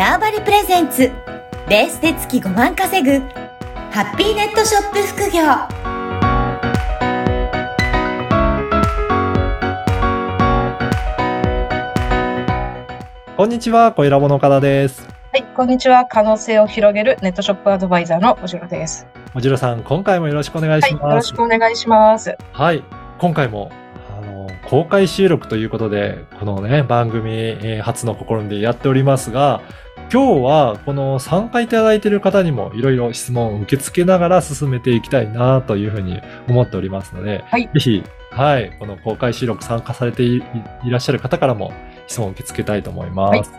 ターバリプレゼンツベースで月5万稼ぐハッピーネットショップ副業こんにちは、小ラボの岡田です。はい、こんにちは。可能性を広げるネットショップアドバイザーのおじろです。おじろさん、今回もよろしくお願いはい、します。よろしくお願いします。はい、今回も、あの、公開収録ということで、このね、番組、えー初の試みでやっておりますが、今日は、この参加いただいている方にもいろいろ質問を受け付けながら進めていきたいなというふうに思っておりますので、はいぜひ、はい、この公開収録参加されていいいらっしゃる方からも質問を受け付けたいと思います。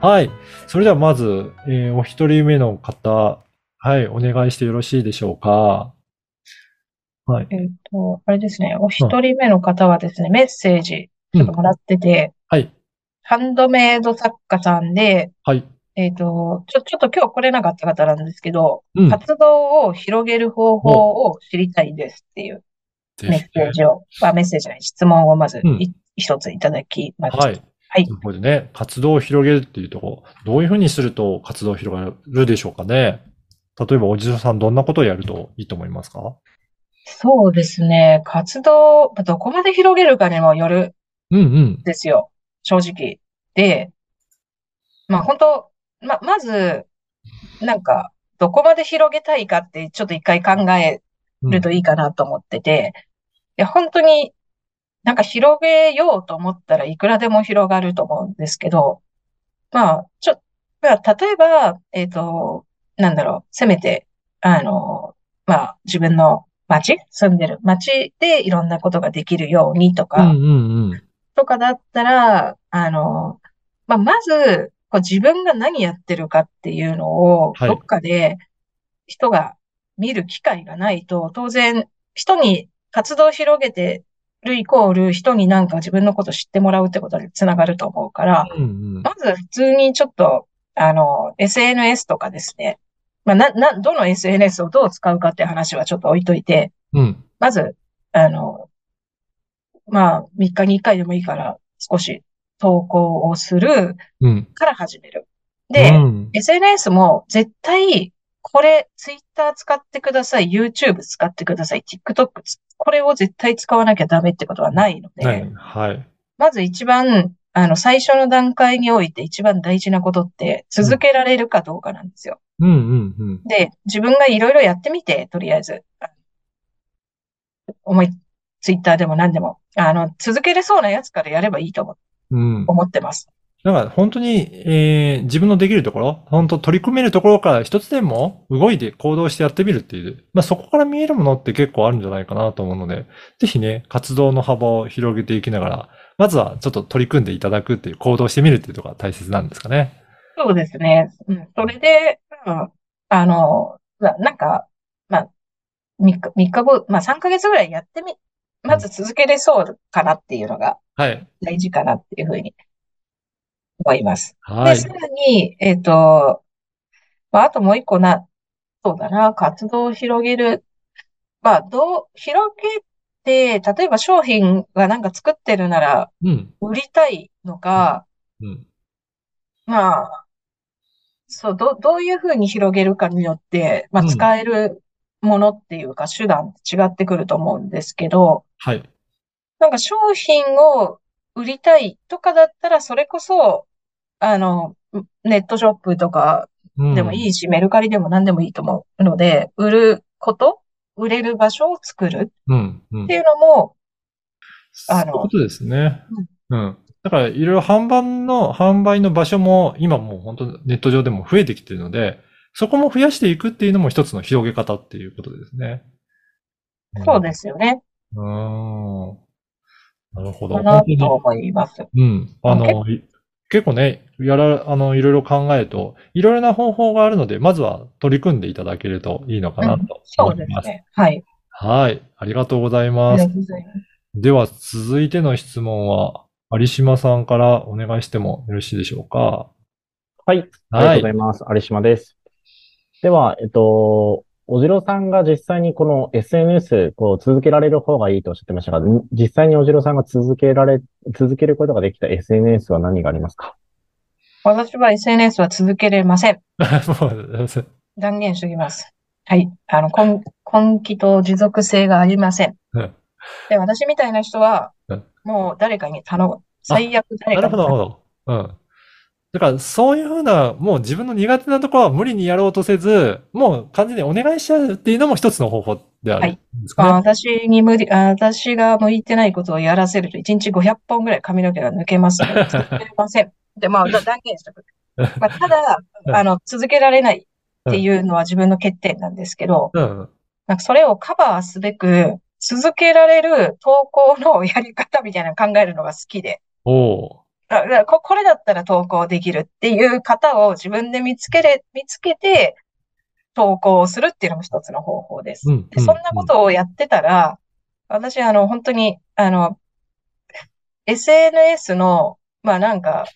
はい。それではまず、えーお一人目の方、はい、お願いしてよろしいでしょうか？はい。えっ、と、あれですね、お一人目の方はですね、メッセージちょっともらってて、はい。ハンドメイド作家さんで、はい。えっ、と、ちょ、ちょっと今日来れなかった方なんですけど、うん。活動を広げる方法を知りたいですっていうメッセージを、あ、メッセージじゃない、質問をまずうんい一ついただきました。はい。はいなるほどね。活動を広げるっていうところ、どういうふうにすると活動を広がるでしょうかね。例えば、おじささん、どんなことをやるといいと思いますか？そうですね、活動、まあどこまで広げるかにもよるうんうん。ですよ。正直。で、まあ本当、ま、まず、なんか、どこまで広げたいかって、ちょっと一回考えうんるといいかなと思ってて、いや、本当に、なんか広げようと思ったらいくらでも広がると思うんですけど、まあ、ちょ、まあ、例えば、えっと、なんだろう、せめて、あの、まあ、自分の街、住んでる街でいろんなことができるようにとか、うんうんうん。とかだったら、あの、まあ、まず、こう自分が何やってるかっていうのを、はいどっかで人が見る機会がないと、当然、人に活動を広げてるイコール、人になんか自分のこと知ってもらうってことにつながると思うから、うんうん。まず普通にちょっと、あの、SNS とかですね。まあ、な、な、どの SNS をどう使うかって話はちょっと置いといて、うん。まず、あの、まあ、3日に1回でもいいから、少し投稿をするうん。から始める。で、うん、SNS も絶対、これ、Twitter 使ってください、YouTube 使ってください、TikTok つ、これを絶対使わなきゃダメってことはないので、はい。はい。まず一番、あの、最初の段階において一番大事なことって、続けられるかどうかなんですよ。うんうんうん。で、自分がいろいろやってみて、とりあえず。あ思い、ツイッターでも何でも、あの、続けれそうなやつからやればいいと思うん。思ってます。だから本当に、えー自分のできるところ、本当取り組めるところから一つでも動いて行動してやってみるっていう、まあそこから見えるものって結構あるんじゃないかなと思うので、ぜひね、活動の幅を広げていきながら、まずはちょっと取り組んでいただくっていう行動してみるっていうところが大切なんですかね。そうですね。うん。それで、うん、あの、ななんか、まあ、3日、三日後、まあ3ヶ月ぐらいやってみ、まず続けれそうかなっていうのがはい。大事かなっていうふうに思います。で、はいさ。らに、えっと、まあ、あともう一個な、そうだな、活動を広げる。まあ、どう、広げて、例えば商品がなんか作ってるなら、うん。売りたいのか、うん。まあ、そう、ど、どういうふうに広げるかによって、まあ、うん使えるものっていうか、手段違ってくると思うんですけど、はい。なんか商品を売りたいとかだったら、それこそ、あの、ネットショップとかうんでもいいし、メルカリでも何でもいいと思うので、売ること、売れる場所を作るうん。うんっていうのも、あのそういうことですね。うん。だから、いろいろ販売の、販売の場所も、今もう本当ネット上でも増えてきてるので、そこも増やしていくっていうのも一つの広げ方っていうことですね。そうですよね。す。うん。なるほど。かな本当にと思います。うん。ああの、い結構ね、やら、あの、いろいろ考えると、いろいろな方法があるので、まずは取り組んでいただけるといいのかなとそ思います。うですね。はい。はい。ありがとうございあますりが。とうございます。では、続いての質問は、有島さんからお願いしてもよろしいでしょうか？はい。ありがとうはいございます。有島です。では、えっと、おじろさんが実際にこの SNS、こう続けられる方がいいとおっしゃってましたが、ん実際におじろさんが続けられ、続けることができた SNS は何がありますか？私は SNS は続けれません。断言しておきます。はい。あの、根、根気と持続性がありませんうん。で、私みたいな人はうん、もう誰かに頼む。最悪誰かになるほど、なるほ頼む。ど。うん。だから、そういうふうな、もう自分の苦手なところは無理にやろうとせず、もう完全にお願いしちゃうっていうのも一つの方法であるんですかね。まあ、私に無理、あ私が向いてないことをやらせると、1日500本ぐらい髪の毛が抜けますので、続けれません。で、まあ、だ断言しておく。まあ、ただ、あの、続けられないっていうのは自分の欠点なんですけど、うん。なんかそれをカバーすべく、続けられる投稿のやり方みたいなのを考えるのが好きで、おおあここれだったら投稿できるっていう方を自分で見つけれ、見つけて投稿をするっていうのも一つの方法です。うんでそんなことをやってたら、私、あの、本当に、あの、SNS の、まあなんか、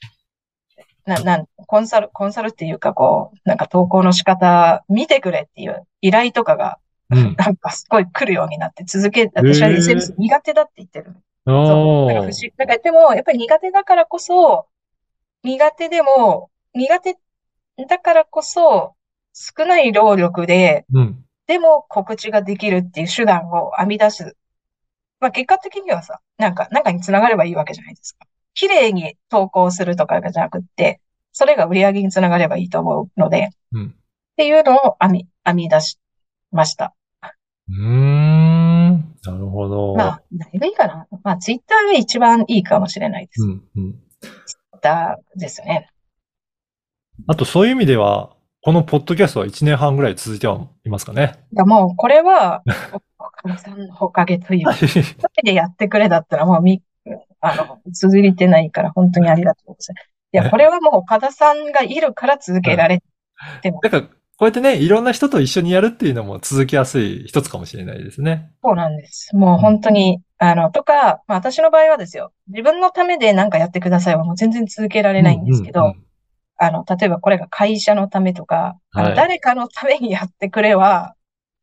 な、なん、コンサル、コンサルっていうかこう、なんか投稿の仕方見てくれっていう依頼とかが、うん。なんかすごい来るようになって続け、私は SNS 苦手だって言ってる。おそう。だから不思議。だからでも、やっぱり苦手だからこそ、苦手でも、苦手だからこそ、少ない労力で、うん。でも告知ができるっていう手段を編み出す。まあ結果的にはさ、なんか、なんかにつながればいいわけじゃないですか。綺麗に投稿するとかじゃなくって、それが売り上げにつながればいいと思うので、っうん。ていうのを編み、編み出しました。うーん。なるほど。まあ、何がいいかな。まあ、ツイッターが一番いいかもしれないです。うん。うん。ツイッターですね。あと、そういう意味では、このポッドキャストは1年半ぐらい続いてはいますかね。いや、もう、これは、お岡野さんのおかげというか、一人でやってくれだったら、もうみ、あの、続いてないから、本当にありがとうございます。いや、これはもう岡田さんがいるから続けられても、だから、こうやってね、いろんな人と一緒にやるっていうのも続きやすい一つかもしれないですね。そうなんです。もう本当に、あの、とか、まあ私の場合はですよ、自分のためで何かやってくださいはもう全然続けられないんですけど、うんうんあの、例えばこれが会社のためとか、はい誰かのためにやってくれは、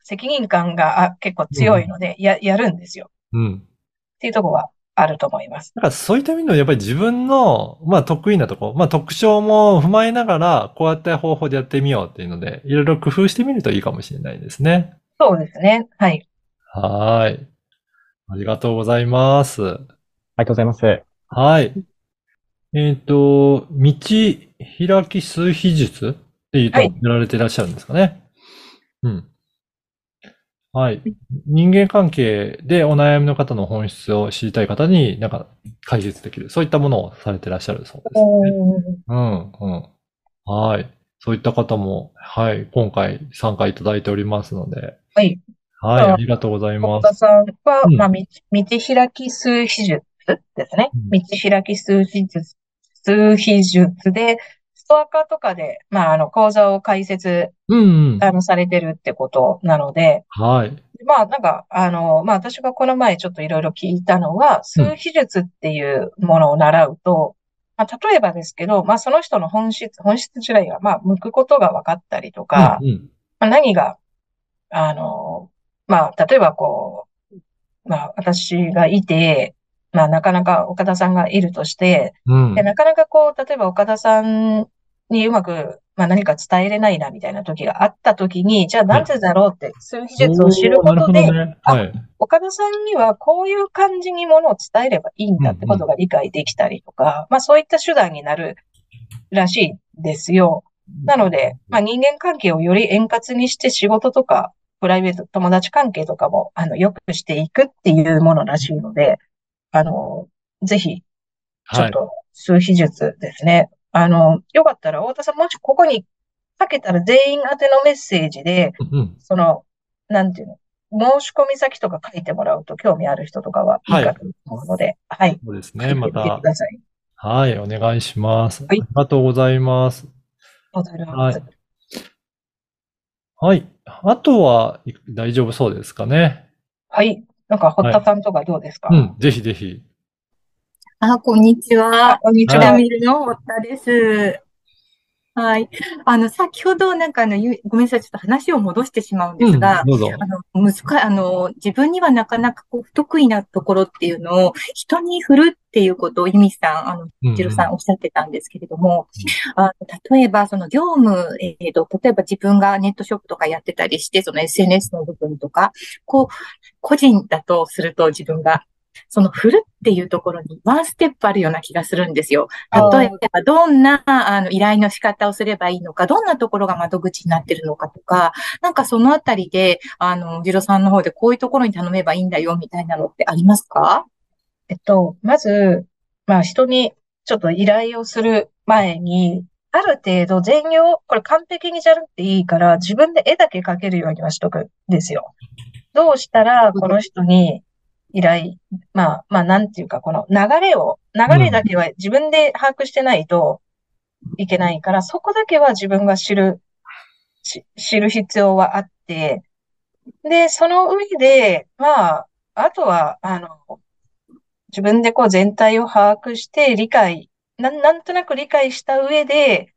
責任感があ結構強いので、や、やるんですよ。うん。うん。っていうところはあると思います。だからそういった意味ではやっぱり自分の、まあ得意なところ、まあ特徴も踏まえながら、こうやって方法でやってみようっていうので、いろいろ工夫してみるといいかもしれないですね。そうですね。はい。はーい。ありがとうございます。ありがとうございます。はい。えっ、と、道開き数秘術っていうと、はいやられていらっしゃるんですかね。うん。はい。人間関係でお悩みの方の本質を知りたい方に、なんか解説できる。そういったものをされていらっしゃるそうですね。うん、うん。はい。そういった方も、はい、今回参加いただいておりますので、はい。はい、あありがとうございま本田す。さんは、うんまあ、道、道開き数秘術ですねうん。道開き数秘術、数秘術で、ストアカとかで、まあ、あの、講座を開設、うん、うん。あの、されてるってことなので、はい。まあ、なんか、あの、まあ、私がこの前ちょっといろいろ聞いたのは、数秘術っていうものを習うと、まあ、例えばですけど、まあ、その人の本質、本質自体が、まあ、向くことが分かったりとか、うん、うん。まあ、何が、あの、まあ、例えばこう、まあ、私がいて、まあ、なかなか岡田さんがいるとして、うんで、なかなかこう、例えば岡田さんにうまく、まあ、何か伝えれないな、みたいな時があった時に、じゃあなんでだろうって、数秘術を知ることで、ね。はい。岡田さんにはこういう感じにものを伝えればいいんだってことが理解できたりとか、まあそういった手段になるらしいですよ。なので、まあ人間関係をより円滑にして仕事とか、プライベート、友達関係とかも、あの、良くしていくっていうものらしいので、あの、ぜひ、ちょはい。っと、数秘術ですね。あの、よかったら、太田さん、もしここにかけたら全員宛てのメッセージで、うん。その、なんていうの、申し込み先とか書いてもらうと興味ある人とかはいいかと思うので、はい。そうですね。また書いてみてく、ださい。はい、お願いします。あはいりがとうございます。ありがとうございはますい。はい。あとは、い大丈夫そうですかね。はい。なんか、堀田さんとかどうですか？うん、ぜひぜひ。あ、こんにちあ、は。こんにちは。ミルの堀田です。はい。あの、先ほどなんかあの、ごめんなさい、ちょっと話を戻してしまうんでうん、すが、どうぞ。あの、難あの、自分にはなかなかこう、不得意なところっていうのを、人に振るっていうことを、イミさん、あの、うんジロさんおっしゃってたんですけれども、あ例えば、その業務、えっと、例えば自分がネットショップとかやってたりして、その SNS の部分とか、こう、個人だとすると自分が、その振るっていうところにワンステップあるような気がするんですよ。例えば、どんなあの依頼の仕方をすればいいのか、どんなところが窓口になってるのかとか、なんかそのあたりで、あの、ジロさんの方でこういうところに頼めばいいんだよみたいなのってありますか？えっと、まず、まあ人にちょっと依頼をする前に、ある程度全容、これ完璧にじゃなくていいから、自分で絵だけ描けるようにはしとくんですよ。どうしたらこの人に依頼、まあ、まあ、なんていうか、この流れを、流れだけは自分で把握してないといけないから、そこだけは自分が知る、し知る必要はあって、で、その上で、まあ、あとは、あの、自分でこう全体を把握して理解、なん、なんとなく理解した上で、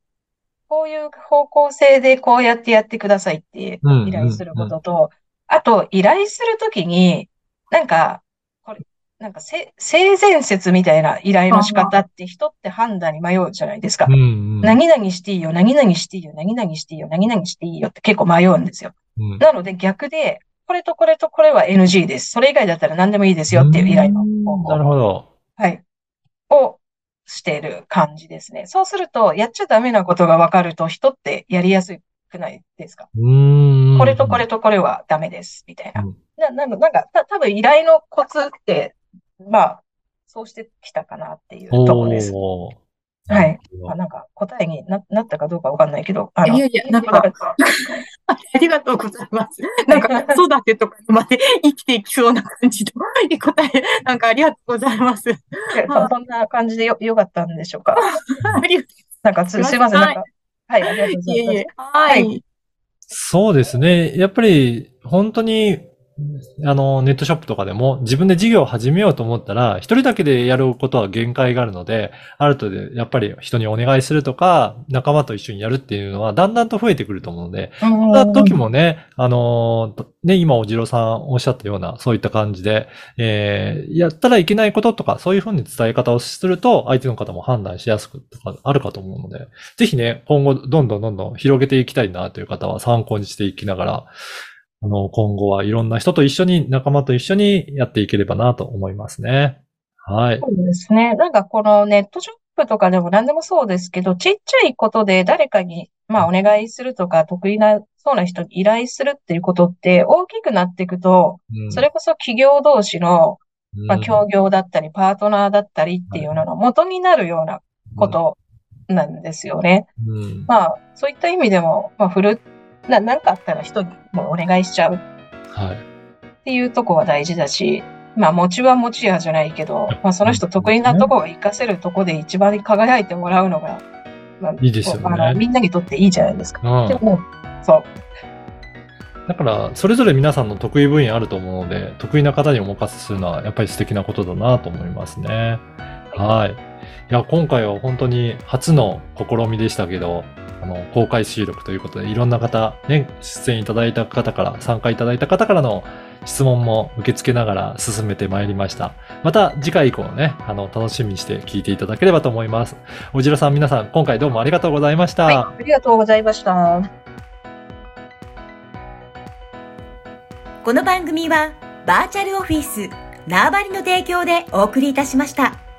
こういう方向性でこうやってやってくださいってうん依頼することと、あと、依頼するときに、なんか、これ、なんかせ、性善説みたいな依頼の仕方って人って判断に迷うじゃないですかう。んうん。何々していいよ、何々していいよ、何々していいよ、何々していいよって結構迷うんですよ。うんなので逆で、これとこれとこれは NG です。それ以外だったら何でもいいですよっていう依頼の方なる法。ほど。はい。をしている感じですね。そうすると、やっちゃダメなことが分かると人ってやりやすくないですか？これとこれとこれはダメです。みたいなうん。な、なんか、なんか、た、多分依頼のコツって、まあ、そうしてきたかなっていうとこです。はい。まあ、なんか答えにな、なったかどうかわかんないけど、あの、いやいや、なんか、ありがとうございます。なんか、子育てとかまで生きていきそうな感じの答え、なんかありがとうございます。そそんな感じでよ、よかったんでしょうか？なんかつ、すいません、なんか、はい、ありがとうごう。ざいます。いえいえ。はい。そうですね。やっぱり、本当に、あの、ネットショップとかでも自分で事業を始めようと思ったら、一人だけでやることは限界があるので、ある程度やっぱり人にお願いするとか、仲間と一緒にやるっていうのはだんだんと増えてくると思うので、うんそんな時もね、あのーね、今おじろさんおっしゃったような、そういった感じで、えーやったらいけないこととか、そういうふうに伝え方をすると、相手の方も判断しやすくとかあるかと思うので、ぜひね、今後どんどんどんどん広げていきたいなという方は参考にしていきながら、あの、今後はいろんな人と一緒に、仲間と一緒にやっていければなと思いますね。はい。そうですね。なんかこのネットショップとかでも何でもそうですけど、ちっちゃいことで誰かに、まあお願いするとか、得意な、そうな人に依頼するっていうことって大きくなっていくと、うんそれこそ企業同士の、まあうん協業だったり、パートナーだったりっていうのの元になるようなことなんですよね。うんまあ、そういった意味でも、まあ、振る、な、なんかあったら人にもうお願いしちゃうっはい。ていうとこは大事だし、まあ、持ちは持ちやじゃないけど、まあ、その人得意なとこを活かせるとこで一番輝いてもらうのが、まあ、いいですよねこうあのみんなにとっていいじゃないですか。うんでも、そう。だから、それぞれ皆さんの得意分野あると思うので、得意な方にお任せするのはやっぱり素敵なことだなと思いますね。はい。いや、今回は本当に初の試みでしたけど、あの、公開収録ということで、いろんな方、ね、出演いただいた方から、参加いただいた方からの質問も受け付けながら進めてまいりました。また次回以降ね、あの、楽しみにして聞いていただければと思います。おじろさん皆さん、今回どうもありがとうございました。はい。ありがとうございました。この番組はバーチャルオフィス縄張りの提供でお送りいたしました。